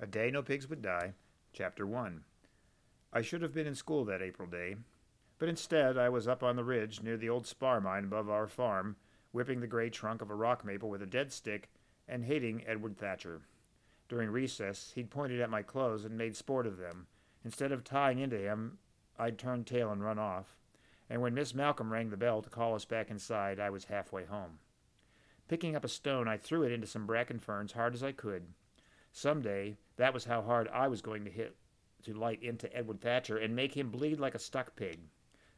A Day No Pigs Would Die, Chapter 1. I should have been in school that April day, but instead I was up on the ridge near the old spar mine above our farm, whipping the gray trunk of a rock maple with a dead stick and hating Edward Thatcher. During recess, he'd pointed at my clothes and made sport of them. Instead of tying into him, I'd turn tail and run off. And when Miss Malcolm rang the bell to call us back inside, I was halfway home. Picking up a stone, I threw it into some bracken ferns hard as I could. Some day, that was how hard I was going to hit to light into Edward Thatcher and make him bleed like a stuck pig.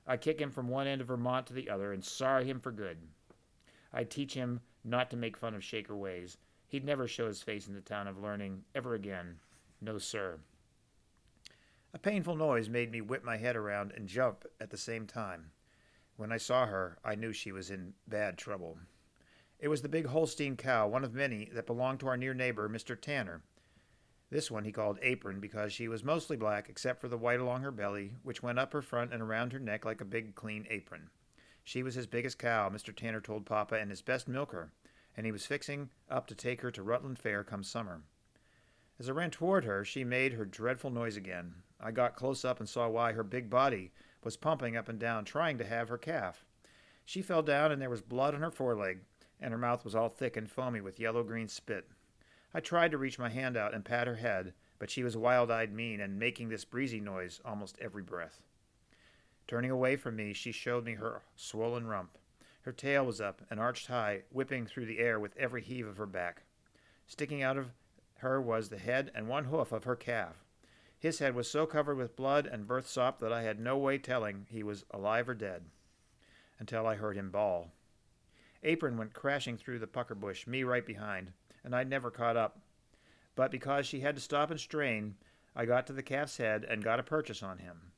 I'd kick him from one end of Vermont to the other and sorry him for good. I'd teach him not to make fun of Shaker ways. He'd never show his face in the town of learning ever again. No, sir. A painful noise made me whip my head around and jump at the same time. When I saw her, I knew she was in bad trouble. It was the big Holstein cow, one of many, that belonged to our near neighbor, Mr. Tanner. This one he called Apron because she was mostly black except for the white along her belly, which went up her front and around her neck like a big clean apron. She was his biggest cow, Mr. Tanner told Papa, and his best milker, and he was fixing up to take her to Rutland Fair come summer. As I ran toward her, she made her dreadful noise again. I got close up and saw why her big body was pumping up and down, trying to have her calf. She fell down, and there was blood on her foreleg, and her mouth was all thick and foamy with yellow green spit. I tried to reach my hand out and pat her head, but she was wild eyed mean and making this breezy noise almost every breath. Turning away from me, she showed me her swollen rump. Her tail was up and arched high, whipping through the air with every heave of her back. Sticking out of her was the head and one hoof of her calf. His head was so covered with blood and birth sop that I had no way telling he was alive or dead, until I heard him bawl. Apron went crashing through the pucker bush, me right behind, and I never caught up. But because she had to stop and strain, I got to the calf's head and got a purchase on him.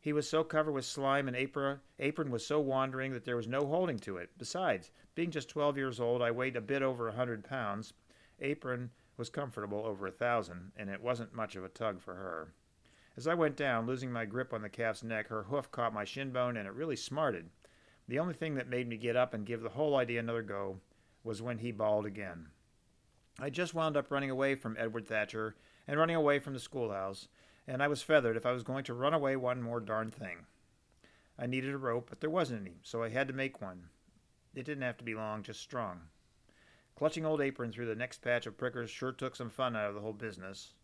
He was so covered with slime and apron, apron was so wandering that there was no holding to it. Besides, being just twelve years old, I weighed a bit over a hundred pounds. Apron was comfortable over a thousand, and it wasn't much of a tug for her. As I went down, losing my grip on the calf's neck, her hoof caught my shin bone and it really smarted. The only thing that made me get up and give the whole idea another go was when he bawled again. I just wound up running away from Edward Thatcher and running away from the schoolhouse, and I was feathered if I was going to run away one more darn thing. I needed a rope, but there wasn't any, so I had to make one. It didn't have to be long, just strong. Clutching old apron through the next patch of prickers sure took some fun out of the whole business.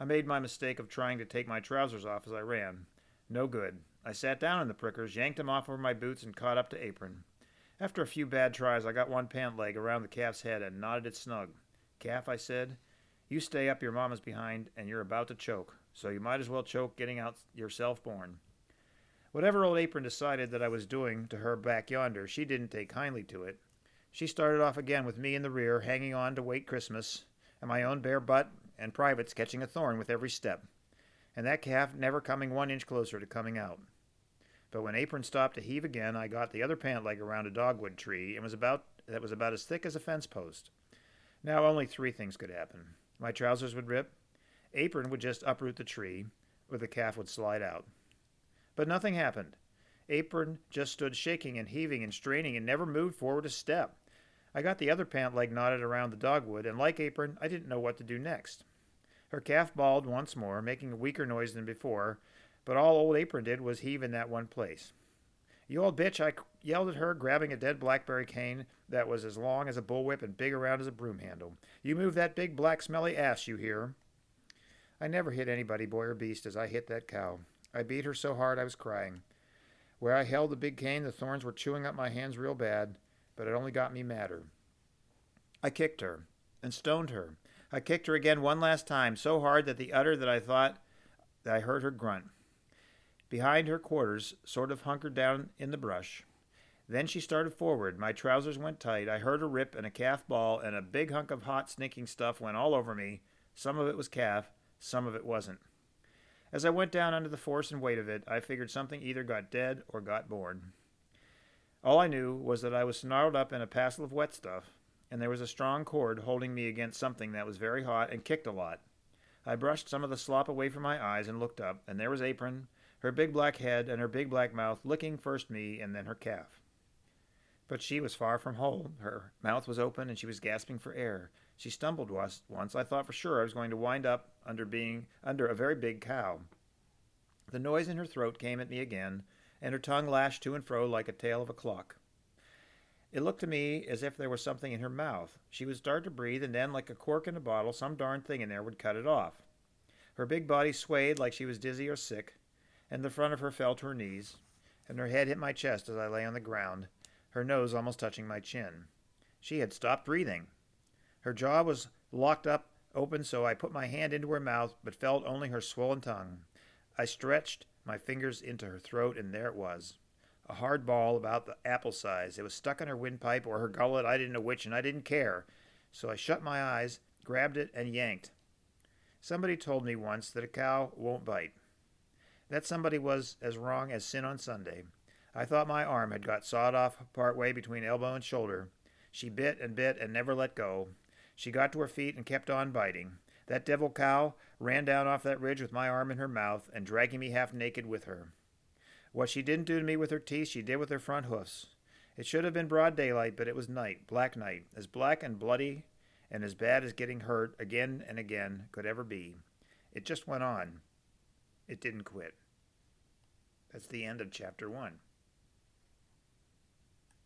I made my mistake of trying to take my trousers off as I ran. No good. I sat down in the prickers, yanked them off over my boots, and caught up to apron. After a few bad tries, I got one pant leg around the calf's head and knotted it snug. Calf, I said, you stay up your mama's behind, and you're about to choke, so you might as well choke getting out yourself born. Whatever old apron decided that I was doing to her back yonder, she didn't take kindly to it. She started off again with me in the rear, hanging on to wait Christmas, and my own bare butt and privates catching a thorn with every step, and that calf never coming one inch closer to coming out. But when Apron stopped to heave again, I got the other pant leg around a dogwood tree and was about that was about as thick as a fence post. Now only three things could happen. My trousers would rip, Apron would just uproot the tree, or the calf would slide out. But nothing happened. Apron just stood shaking and heaving and straining and never moved forward a step. I got the other pant leg knotted around the dogwood, and like Apron, I didn't know what to do next. Her calf bawled once more, making a weaker noise than before, but all old Apron did was heave in that one place. You old bitch, I yelled at her, grabbing a dead blackberry cane that was as long as a bullwhip and big around as a broom handle. You move that big black smelly ass, you hear? I never hit anybody, boy or beast, as I hit that cow. I beat her so hard I was crying. Where I held the big cane, the thorns were chewing up my hands real bad, but it only got me madder. I kicked her and stoned her. I kicked her again one last time, so hard that the udder that I thought that I heard her grunt behind her quarters, sort of hunkered down in the brush. Then she started forward. My trousers went tight. I heard a rip and a calf bawl, and a big hunk of hot, stinking stuff went all over me. Some of it was calf, some of it wasn't. As I went down under the force and weight of it, I figured something either got dead or got born. All I knew was that I was snarled up in a passel of wet stuff, and there was a strong cord holding me against something that was very hot and kicked a lot. I brushed some of the slop away from my eyes and looked up, and there was Apron, her big black head and her big black mouth licking first me and then her calf. But she was far from whole. Her mouth was open and she was gasping for air. She stumbled once. I thought for sure I was going to wind up under being under a very big cow. The noise in her throat came at me again, and her tongue lashed to and fro like a tail of a clock. It looked to me as if there was something in her mouth. She would start to breathe, and then, like a cork in a bottle, some darn thing in there would cut it off. Her big body swayed like she was dizzy or sick, and the front of her fell to her knees, and her head hit my chest as I lay on the ground, her nose almost touching my chin. She had stopped breathing. Her jaw was locked up open, so I put my hand into her mouth, but felt only her swollen tongue. I stretched my fingers into her throat, and there it was. A hard ball about the apple size. It was stuck in her windpipe or her gullet, I didn't know which, and I didn't care. So I shut my eyes, grabbed it, and yanked. Somebody told me once that a cow won't bite. That somebody was as wrong as sin on Sunday. I thought my arm had got sawed off part way between elbow and shoulder. She bit and bit and never let go. She got to her feet and kept on biting. That devil cow ran down off that ridge with my arm in her mouth and dragging me half naked with her. What she didn't do to me with her teeth, she did with her front hoofs. It should have been broad daylight, but it was night, black night, as black and bloody and as bad as getting hurt again and again could ever be. It just went on. It didn't quit. That's the end of chapter one.